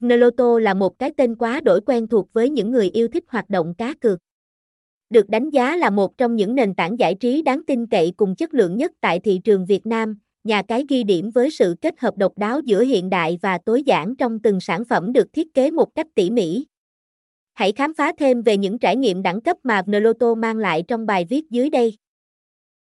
Neloto là một cái tên quá đổi quen thuộc với những người yêu thích hoạt động cá cược. Được đánh giá là một trong những nền tảng giải trí đáng tin cậy cùng chất lượng nhất tại thị trường Việt Nam, nhà cái ghi điểm với sự kết hợp độc đáo giữa hiện đại và tối giản trong từng sản phẩm được thiết kế một cách tỉ mỉ. Hãy khám phá thêm về những trải nghiệm đẳng cấp mà Neloto mang lại trong bài viết dưới đây.